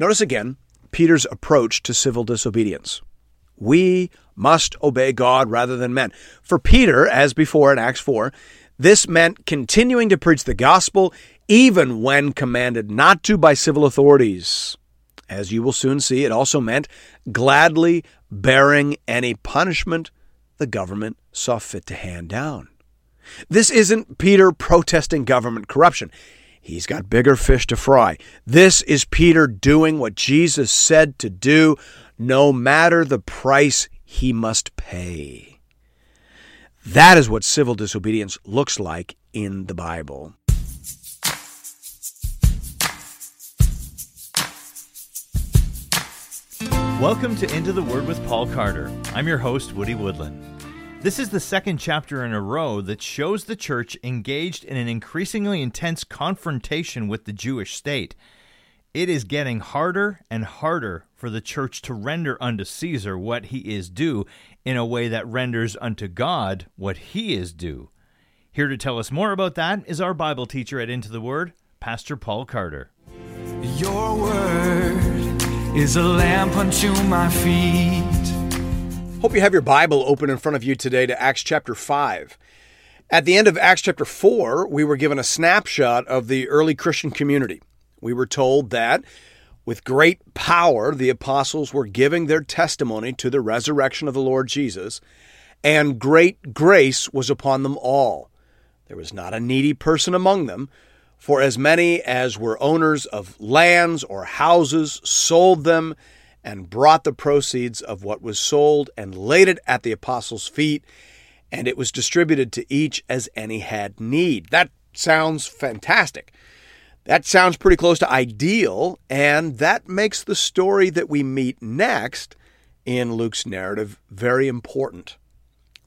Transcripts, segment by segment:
Notice again Peter's approach to civil disobedience. We must obey God rather than men. For Peter, as before in Acts 4, this meant continuing to preach the gospel even when commanded not to by civil authorities. As you will soon see, it also meant gladly bearing any punishment the government saw fit to hand down. This isn't Peter protesting government corruption. He's got bigger fish to fry. This is Peter doing what Jesus said to do, no matter the price he must pay. That is what civil disobedience looks like in the Bible. Welcome to Into the Word with Paul Carter. I'm your host, Woody Woodland. This is the second chapter in a row that shows the church engaged in an increasingly intense confrontation with the Jewish state. It is getting harder and harder for the church to render unto Caesar what he is due in a way that renders unto God what he is due. Here to tell us more about that is our Bible teacher at Into the Word, Pastor Paul Carter. Your word is a lamp unto my feet Hope you have your Bible open in front of you today to Acts chapter 5. At the end of Acts chapter 4, we were given a snapshot of the early Christian community. We were told that with great power, the apostles were giving their testimony to the resurrection of the Lord Jesus, and great grace was upon them all. There was not a needy person among them, for as many as were owners of lands or houses sold them and brought the proceeds of what was sold and laid it at the apostles' feet, and it was distributed to each as any had need. That sounds fantastic. That sounds pretty close to ideal, and that makes the story that we meet next in Luke's narrative very important.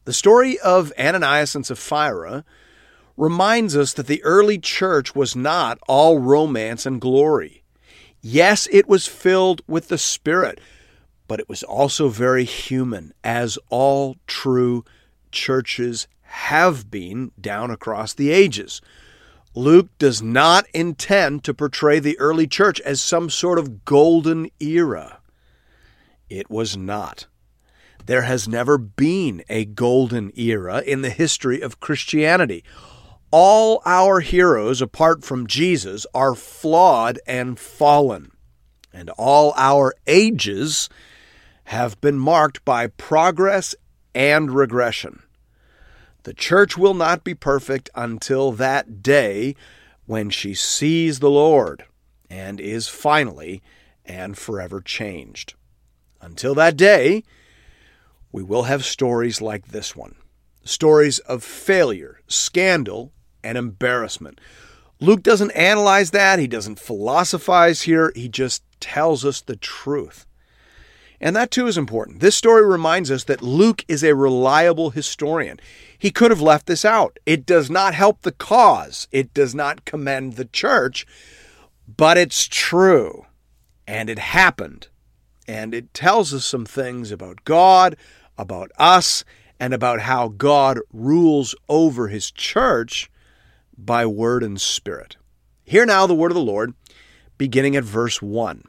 The story of Ananias and Sapphira reminds us that the early church was not all romance and glory. Yes, it was filled with the Spirit, but it was also very human, as all true churches have been down across the ages. Luke does not intend to portray the early church as some sort of golden era. It was not. There has never been a golden era in the history of Christianity all our heroes, apart from Jesus, are flawed and fallen. And all our ages have been marked by progress and regression. The church will not be perfect until that day when she sees the Lord and is finally and forever changed. Until that day, we will have stories like this one stories of failure, scandal, and embarrassment. Luke doesn't analyze that, he doesn't philosophize here, he just tells us the truth. And that too is important. This story reminds us that Luke is a reliable historian. He could have left this out. It does not help the cause, it does not commend the church, but it's true. And it happened. And it tells us some things about God, about us, and about how God rules over his church by word and spirit. Hear now the word of the Lord, beginning at verse 1.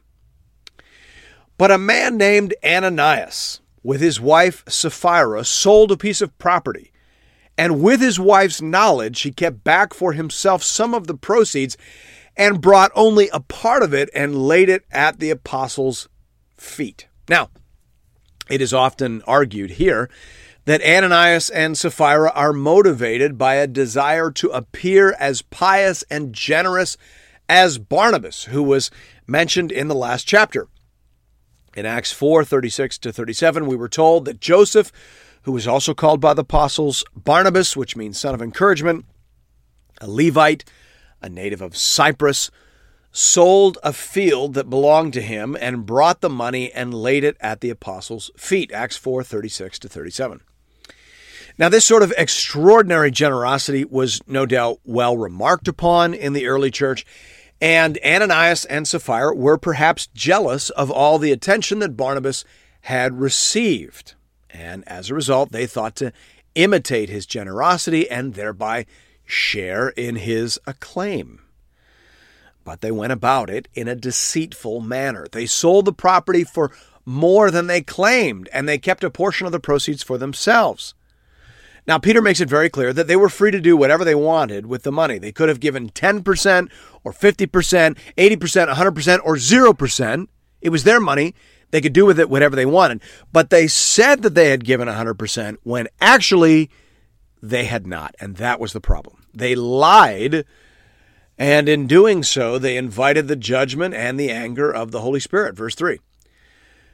But a man named Ananias, with his wife Sapphira, sold a piece of property. And with his wife's knowledge, he kept back for himself some of the proceeds and brought only a part of it and laid it at the apostles' feet. Now, it is often argued here that Ananias and Sapphira are motivated by a desire to appear as pious and generous as Barnabas, who was mentioned in the last chapter. In Acts 4 36 to 37, we were told that Joseph, who was also called by the apostles Barnabas, which means son of encouragement, a Levite, a native of Cyprus, sold a field that belonged to him and brought the money and laid it at the apostles' feet. Acts 4 36 to 37. Now, this sort of extraordinary generosity was no doubt well remarked upon in the early church, and Ananias and Sapphira were perhaps jealous of all the attention that Barnabas had received. And as a result, they thought to imitate his generosity and thereby share in his acclaim. but they went about it in a deceitful manner. They sold the property for more than they claimed, and they kept a portion of the proceeds for themselves. Now, Peter makes it very clear that they were free to do whatever they wanted with the money. They could have given 10% or 50%, 80%, 100%, or 0%. It was their money. They could do with it whatever they wanted. But they said that they had given 100% when actually they had not. And that was the problem. They lied. And in doing so, they invited the judgment and the anger of the Holy Spirit. Verse 3.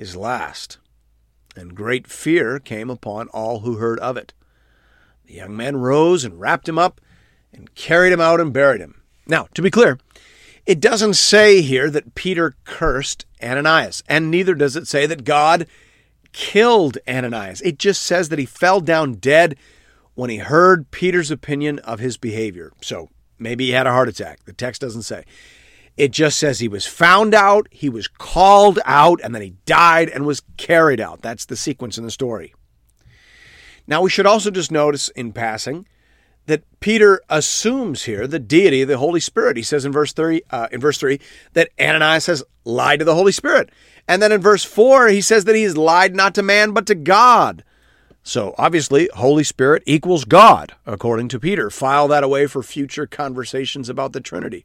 his last, and great fear came upon all who heard of it. The young men rose and wrapped him up and carried him out and buried him. Now, to be clear, it doesn't say here that Peter cursed Ananias, and neither does it say that God killed Ananias. It just says that he fell down dead when he heard Peter's opinion of his behavior. So maybe he had a heart attack. The text doesn't say. It just says he was found out, he was called out, and then he died and was carried out. That's the sequence in the story. Now, we should also just notice in passing that Peter assumes here the deity of the Holy Spirit. He says in verse 3, uh, in verse 3 that Ananias has lied to the Holy Spirit. And then in verse 4, he says that he has lied not to man, but to God. So obviously, Holy Spirit equals God, according to Peter. File that away for future conversations about the Trinity.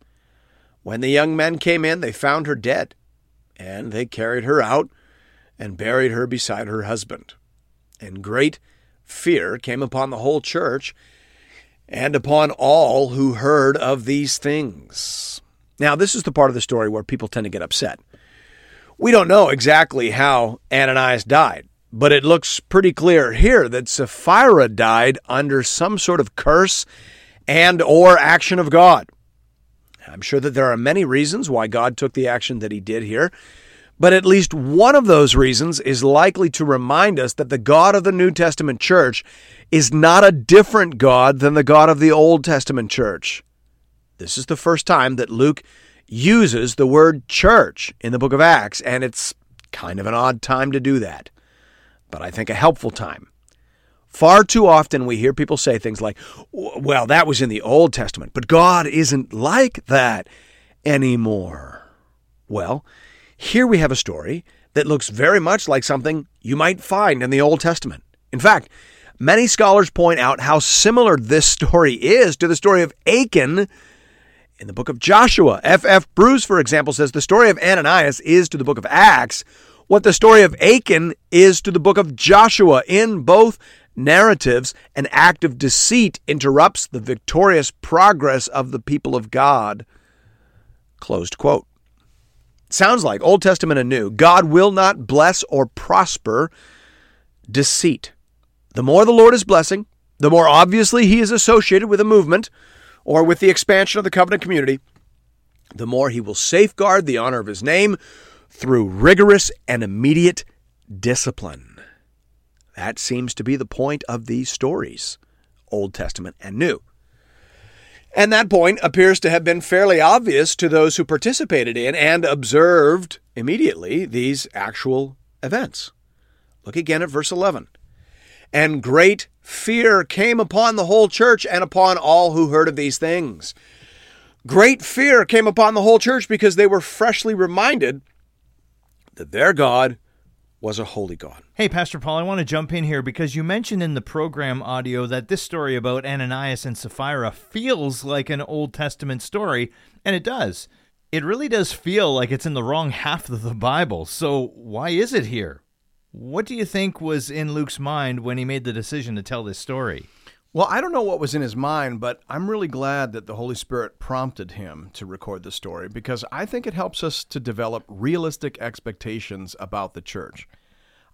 When the young men came in, they found her dead, and they carried her out and buried her beside her husband. And great fear came upon the whole church and upon all who heard of these things. Now, this is the part of the story where people tend to get upset. We don't know exactly how Ananias died, but it looks pretty clear here that Sapphira died under some sort of curse and or action of God. I'm sure that there are many reasons why God took the action that he did here, but at least one of those reasons is likely to remind us that the God of the New Testament church is not a different God than the God of the Old Testament church. This is the first time that Luke uses the word church in the book of Acts, and it's kind of an odd time to do that, but I think a helpful time. Far too often we hear people say things like, well, that was in the Old Testament, but God isn't like that anymore. Well, here we have a story that looks very much like something you might find in the Old Testament. In fact, many scholars point out how similar this story is to the story of Achan in the book of Joshua. F. F. Bruce, for example, says the story of Ananias is to the book of Acts what the story of Achan is to the book of Joshua. In both narratives, an act of deceit interrupts the victorious progress of the people of God. Closed quote. Sounds like Old Testament and New. God will not bless or prosper deceit. The more the Lord is blessing, the more obviously he is associated with a movement or with the expansion of the covenant community, the more he will safeguard the honor of his name through rigorous and immediate discipline. That seems to be the point of these stories, Old Testament and New. And that point appears to have been fairly obvious to those who participated in and observed immediately these actual events. Look again at verse 11. And great fear came upon the whole church and upon all who heard of these things. Great fear came upon the whole church because they were freshly reminded that their God was a holy God. Hey, Pastor Paul, I want to jump in here because you mentioned in the program audio that this story about Ananias and Sapphira feels like an Old Testament story, and it does. It really does feel like it's in the wrong half of the Bible. So why is it here? What do you think was in Luke's mind when he made the decision to tell this story? Well, I don't know what was in his mind, but I'm really glad that the Holy Spirit prompted him to record the story because I think it helps us to develop realistic expectations about the church.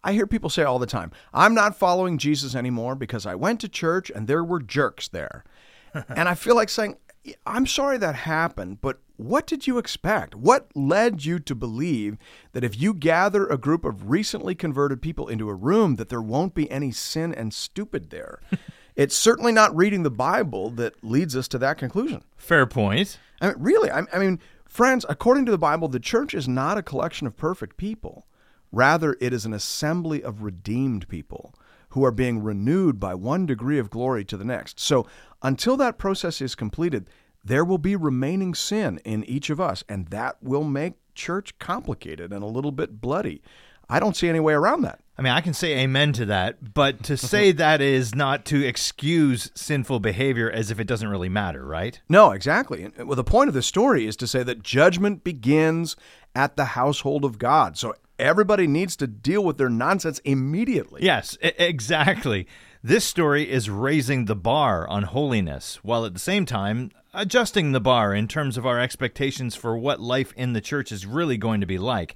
I hear people say all the time, I'm not following Jesus anymore because I went to church and there were jerks there. and I feel like saying, I'm sorry that happened, but what did you expect? What led you to believe that if you gather a group of recently converted people into a room that there won't be any sin and stupid there? It's certainly not reading the Bible that leads us to that conclusion. Fair point. I mean, really, I, I mean, friends, according to the Bible, the church is not a collection of perfect people. Rather, it is an assembly of redeemed people who are being renewed by one degree of glory to the next. So, until that process is completed, there will be remaining sin in each of us, and that will make church complicated and a little bit bloody. I don't see any way around that. I mean, I can say amen to that, but to say that is not to excuse sinful behavior as if it doesn't really matter, right? No, exactly. well, the point of the story is to say that judgment begins at the household of God. So everybody needs to deal with their nonsense immediately. Yes, exactly. This story is raising the bar on holiness, while at the same time adjusting the bar in terms of our expectations for what life in the church is really going to be like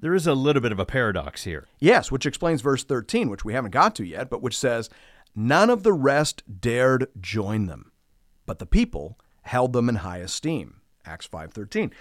there is a little bit of a paradox here. Yes, which explains verse 13, which we haven't got to yet, but which says, None of the rest dared join them, but the people held them in high esteem. Acts 5:13.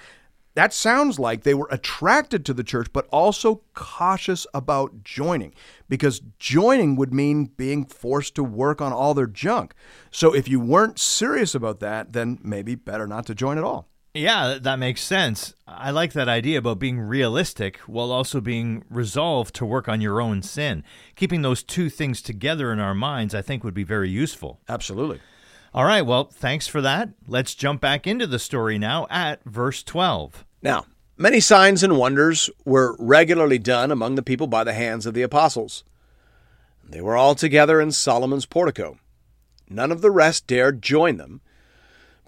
That sounds like they were attracted to the church but also cautious about joining because joining would mean being forced to work on all their junk. So if you weren't serious about that, then maybe better not to join at all. Yeah, that makes sense. I like that idea about being realistic while also being resolved to work on your own sin. Keeping those two things together in our minds, I think, would be very useful. Absolutely. All right, well, thanks for that. Let's jump back into the story now at verse 12. Now, many signs and wonders were regularly done among the people by the hands of the apostles. They were all together in Solomon's portico. None of the rest dared join them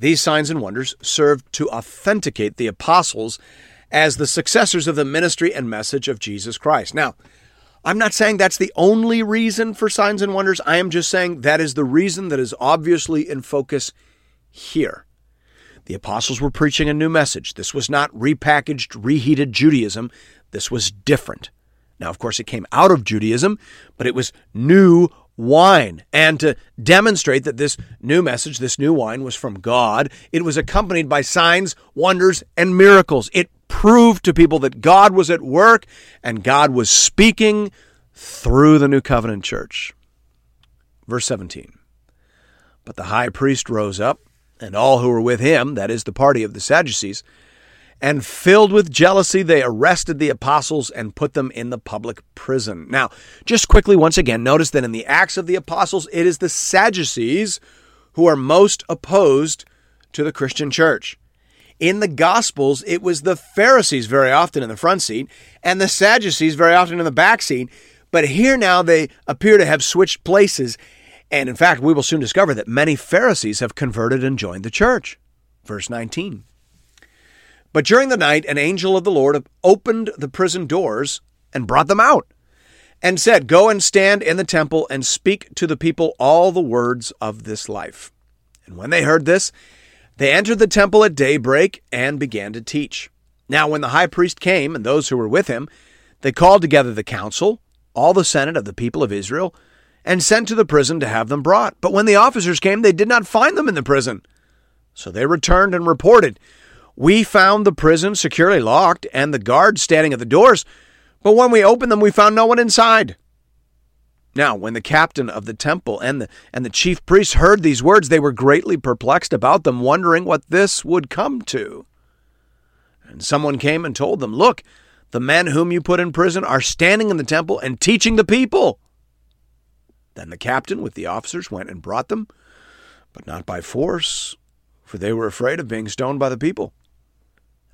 These signs and wonders served to authenticate the apostles as the successors of the ministry and message of Jesus Christ. Now, I'm not saying that's the only reason for signs and wonders. I am just saying that is the reason that is obviously in focus here. The apostles were preaching a new message. This was not repackaged, reheated Judaism. This was different. Now, of course, it came out of Judaism, but it was new wine. And to demonstrate that this new message, this new wine, was from God, it was accompanied by signs, wonders, and miracles. It proved to people that God was at work and God was speaking through the new covenant church. Verse 17 But the high priest rose up, and all who were with him, that is, the party of the Sadducees, and filled with jealousy, they arrested the apostles and put them in the public prison. Now, just quickly, once again, notice that in the Acts of the Apostles, it is the Sadducees who are most opposed to the Christian church. In the Gospels, it was the Pharisees very often in the front seat and the Sadducees very often in the back seat. But here now they appear to have switched places. And in fact, we will soon discover that many Pharisees have converted and joined the church. Verse 19. But during the night, an angel of the Lord opened the prison doors and brought them out, and said, Go and stand in the temple and speak to the people all the words of this life. And when they heard this, they entered the temple at daybreak and began to teach. Now, when the high priest came and those who were with him, they called together the council, all the senate of the people of Israel, and sent to the prison to have them brought. But when the officers came, they did not find them in the prison. So they returned and reported we found the prison securely locked and the guards standing at the doors, but when we opened them, we found no one inside. Now, when the captain of the temple and the, and the chief priests heard these words, they were greatly perplexed about them, wondering what this would come to. And someone came and told them, Look, the men whom you put in prison are standing in the temple and teaching the people. Then the captain with the officers went and brought them, but not by force, for they were afraid of being stoned by the people.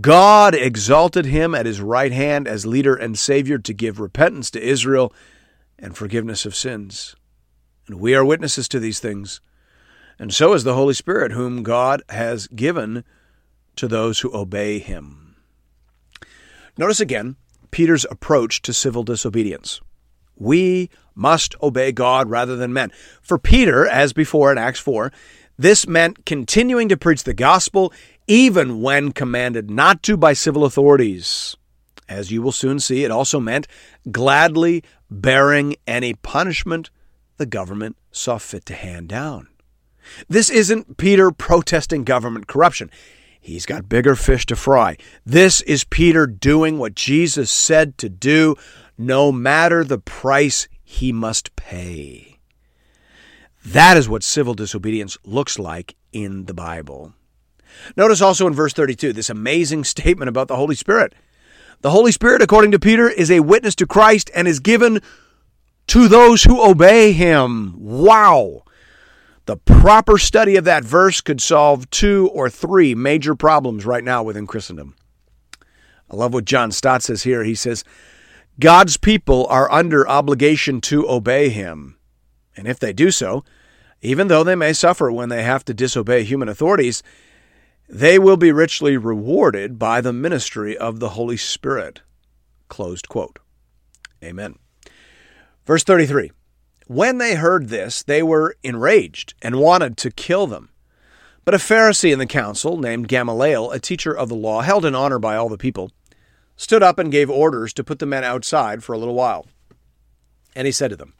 God exalted him at his right hand as leader and Savior to give repentance to Israel and forgiveness of sins. And we are witnesses to these things. And so is the Holy Spirit, whom God has given to those who obey him. Notice again Peter's approach to civil disobedience. We must obey God rather than men. For Peter, as before in Acts 4, this meant continuing to preach the gospel even when commanded not to by civil authorities. As you will soon see, it also meant gladly bearing any punishment the government saw fit to hand down. This isn't Peter protesting government corruption. He's got bigger fish to fry. This is Peter doing what Jesus said to do, no matter the price he must pay. That is what civil disobedience looks like in the Bible. Notice also in verse 32 this amazing statement about the Holy Spirit. The Holy Spirit, according to Peter, is a witness to Christ and is given to those who obey him. Wow! The proper study of that verse could solve two or three major problems right now within Christendom. I love what John Stott says here. He says, God's people are under obligation to obey him. And if they do so, even though they may suffer when they have to disobey human authorities, they will be richly rewarded by the ministry of the Holy Spirit. Closed quote. Amen. Verse 33 When they heard this, they were enraged and wanted to kill them. But a Pharisee in the council, named Gamaliel, a teacher of the law, held in honor by all the people, stood up and gave orders to put the men outside for a little while. And he said to them,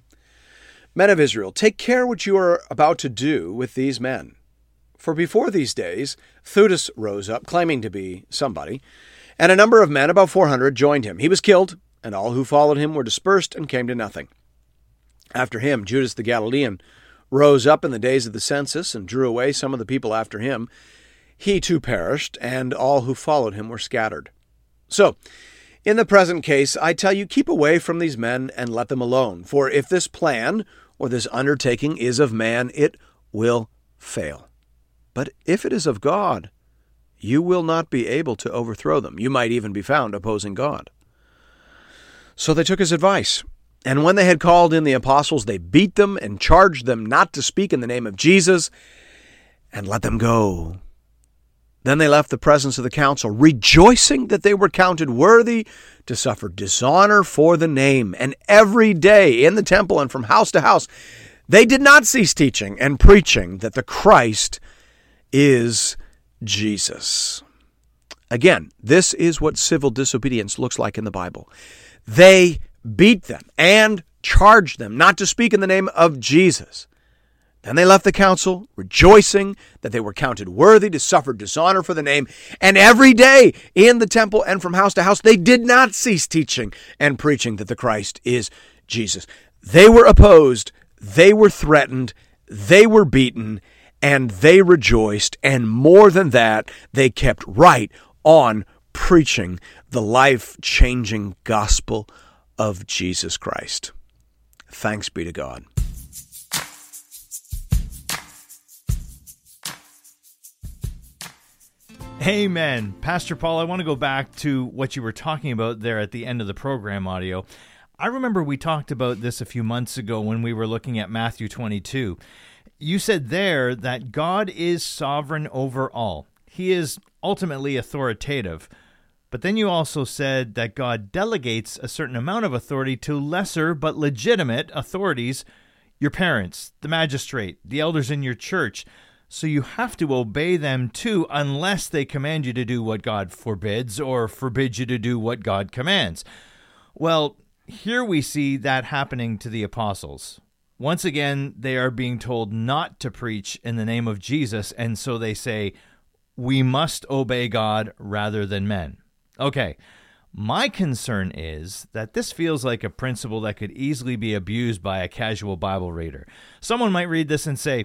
Men of Israel, take care what you are about to do with these men. For before these days, Theudas rose up, claiming to be somebody, and a number of men, about 400, joined him. He was killed, and all who followed him were dispersed and came to nothing. After him, Judas the Galilean rose up in the days of the census and drew away some of the people after him. He too perished, and all who followed him were scattered. So, in the present case, I tell you, keep away from these men and let them alone. For if this plan or this undertaking is of man, it will fail. But if it is of God, you will not be able to overthrow them. You might even be found opposing God. So they took his advice. And when they had called in the apostles, they beat them and charged them not to speak in the name of Jesus and let them go. Then they left the presence of the council, rejoicing that they were counted worthy to suffer dishonor for the name. And every day in the temple and from house to house, they did not cease teaching and preaching that the Christ is Jesus. Again, this is what civil disobedience looks like in the Bible. They beat them and charged them not to speak in the name of Jesus. Then they left the council, rejoicing that they were counted worthy to suffer dishonor for the name. And every day in the temple and from house to house, they did not cease teaching and preaching that the Christ is Jesus. They were opposed, they were threatened, they were beaten, and they rejoiced. And more than that, they kept right on preaching the life changing gospel of Jesus Christ. Thanks be to God. Amen. Pastor Paul, I want to go back to what you were talking about there at the end of the program audio. I remember we talked about this a few months ago when we were looking at Matthew 22. You said there that God is sovereign over all, He is ultimately authoritative. But then you also said that God delegates a certain amount of authority to lesser but legitimate authorities your parents, the magistrate, the elders in your church. So you have to obey them too, unless they command you to do what God forbids or forbid you to do what God commands. Well, here we see that happening to the apostles. Once again, they are being told not to preach in the name of Jesus, and so they say, We must obey God rather than men. Okay, my concern is that this feels like a principle that could easily be abused by a casual Bible reader. Someone might read this and say,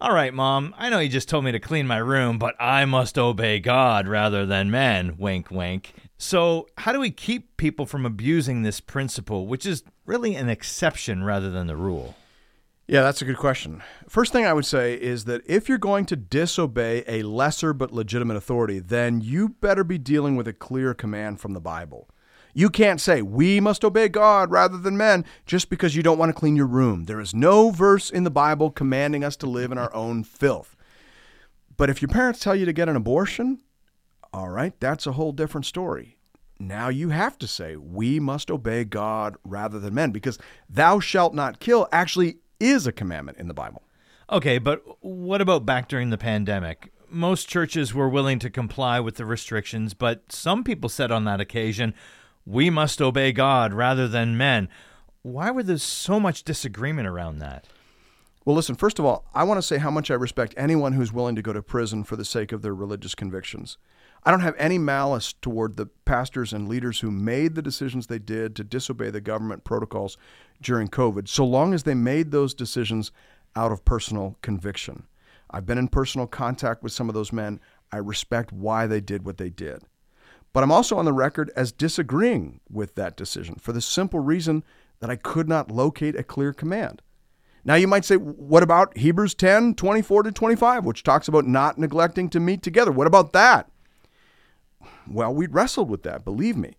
All right, Mom, I know you just told me to clean my room, but I must obey God rather than men. Wink, wink. So, how do we keep people from abusing this principle, which is really an exception rather than the rule? Yeah, that's a good question. First thing I would say is that if you're going to disobey a lesser but legitimate authority, then you better be dealing with a clear command from the Bible. You can't say, we must obey God rather than men, just because you don't want to clean your room. There is no verse in the Bible commanding us to live in our own filth. But if your parents tell you to get an abortion, all right, that's a whole different story. Now you have to say, we must obey God rather than men, because thou shalt not kill actually is a commandment in the Bible. Okay, but what about back during the pandemic? Most churches were willing to comply with the restrictions, but some people said on that occasion, we must obey God rather than men. Why were there so much disagreement around that? Well, listen, first of all, I want to say how much I respect anyone who's willing to go to prison for the sake of their religious convictions. I don't have any malice toward the pastors and leaders who made the decisions they did to disobey the government protocols during COVID, so long as they made those decisions out of personal conviction. I've been in personal contact with some of those men. I respect why they did what they did. But I'm also on the record as disagreeing with that decision for the simple reason that I could not locate a clear command. Now you might say, what about Hebrews 10, 24 to 25, which talks about not neglecting to meet together? What about that? Well, we wrestled with that, believe me.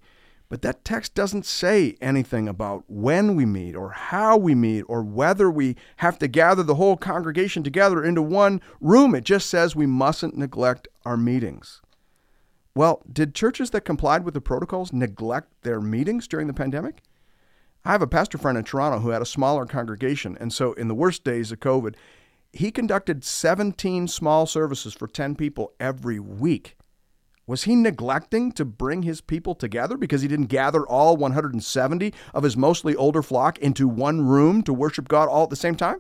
But that text doesn't say anything about when we meet or how we meet or whether we have to gather the whole congregation together into one room. It just says we mustn't neglect our meetings. Well, did churches that complied with the protocols neglect their meetings during the pandemic? I have a pastor friend in Toronto who had a smaller congregation, and so in the worst days of COVID, he conducted 17 small services for 10 people every week. Was he neglecting to bring his people together because he didn't gather all 170 of his mostly older flock into one room to worship God all at the same time?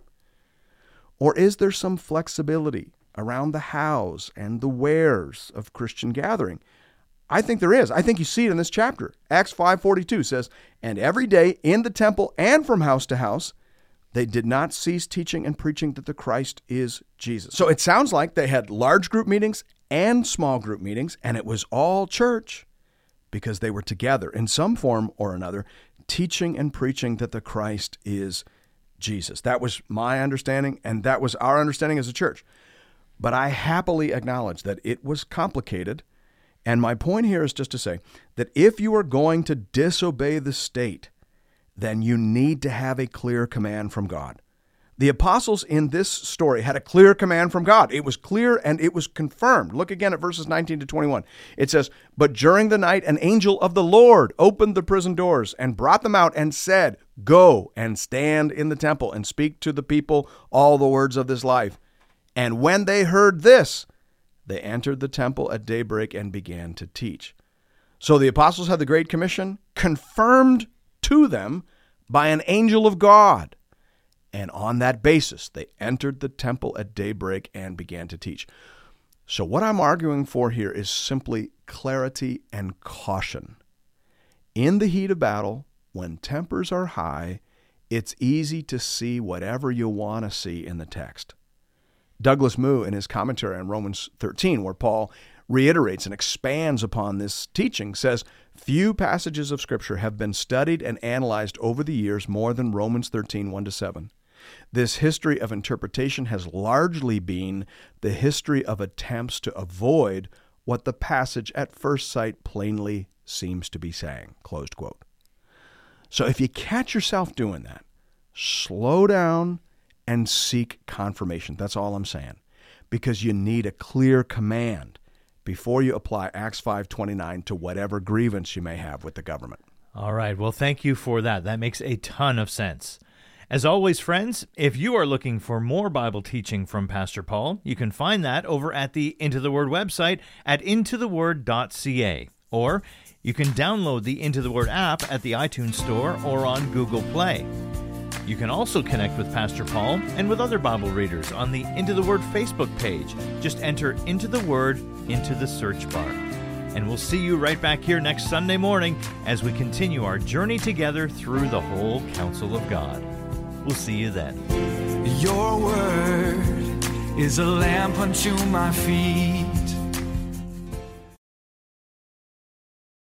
Or is there some flexibility around the hows and the wheres of Christian gathering? I think there is. I think you see it in this chapter. Acts 5:42 says, "And every day in the temple and from house to house, they did not cease teaching and preaching that the Christ is Jesus." So it sounds like they had large group meetings and small group meetings, and it was all church because they were together in some form or another, teaching and preaching that the Christ is Jesus. That was my understanding, and that was our understanding as a church. But I happily acknowledge that it was complicated. And my point here is just to say that if you are going to disobey the state, then you need to have a clear command from God. The apostles in this story had a clear command from God. It was clear and it was confirmed. Look again at verses 19 to 21. It says, But during the night, an angel of the Lord opened the prison doors and brought them out and said, Go and stand in the temple and speak to the people all the words of this life. And when they heard this, they entered the temple at daybreak and began to teach. So the apostles had the Great Commission confirmed to them by an angel of God. And on that basis, they entered the temple at daybreak and began to teach. So, what I'm arguing for here is simply clarity and caution. In the heat of battle, when tempers are high, it's easy to see whatever you want to see in the text. Douglas Moo, in his commentary on Romans 13, where Paul reiterates and expands upon this teaching, says, Few passages of Scripture have been studied and analyzed over the years more than Romans 13, 1 to 7. This history of interpretation has largely been the history of attempts to avoid what the passage at first sight plainly seems to be saying. Closed quote. So if you catch yourself doing that, slow down and seek confirmation. That's all I'm saying. Because you need a clear command before you apply Acts 5:29 to whatever grievance you may have with the government. All right. Well, thank you for that. That makes a ton of sense. As always, friends, if you are looking for more Bible teaching from Pastor Paul, you can find that over at the Into the Word website at intotheword.ca. Or you can download the Into the Word app at the iTunes Store or on Google Play. You can also connect with Pastor Paul and with other Bible readers on the Into the Word Facebook page. Just enter Into the Word into the search bar. And we'll see you right back here next Sunday morning as we continue our journey together through the whole counsel of God. We'll see you then. Your word is a lamp unto my feet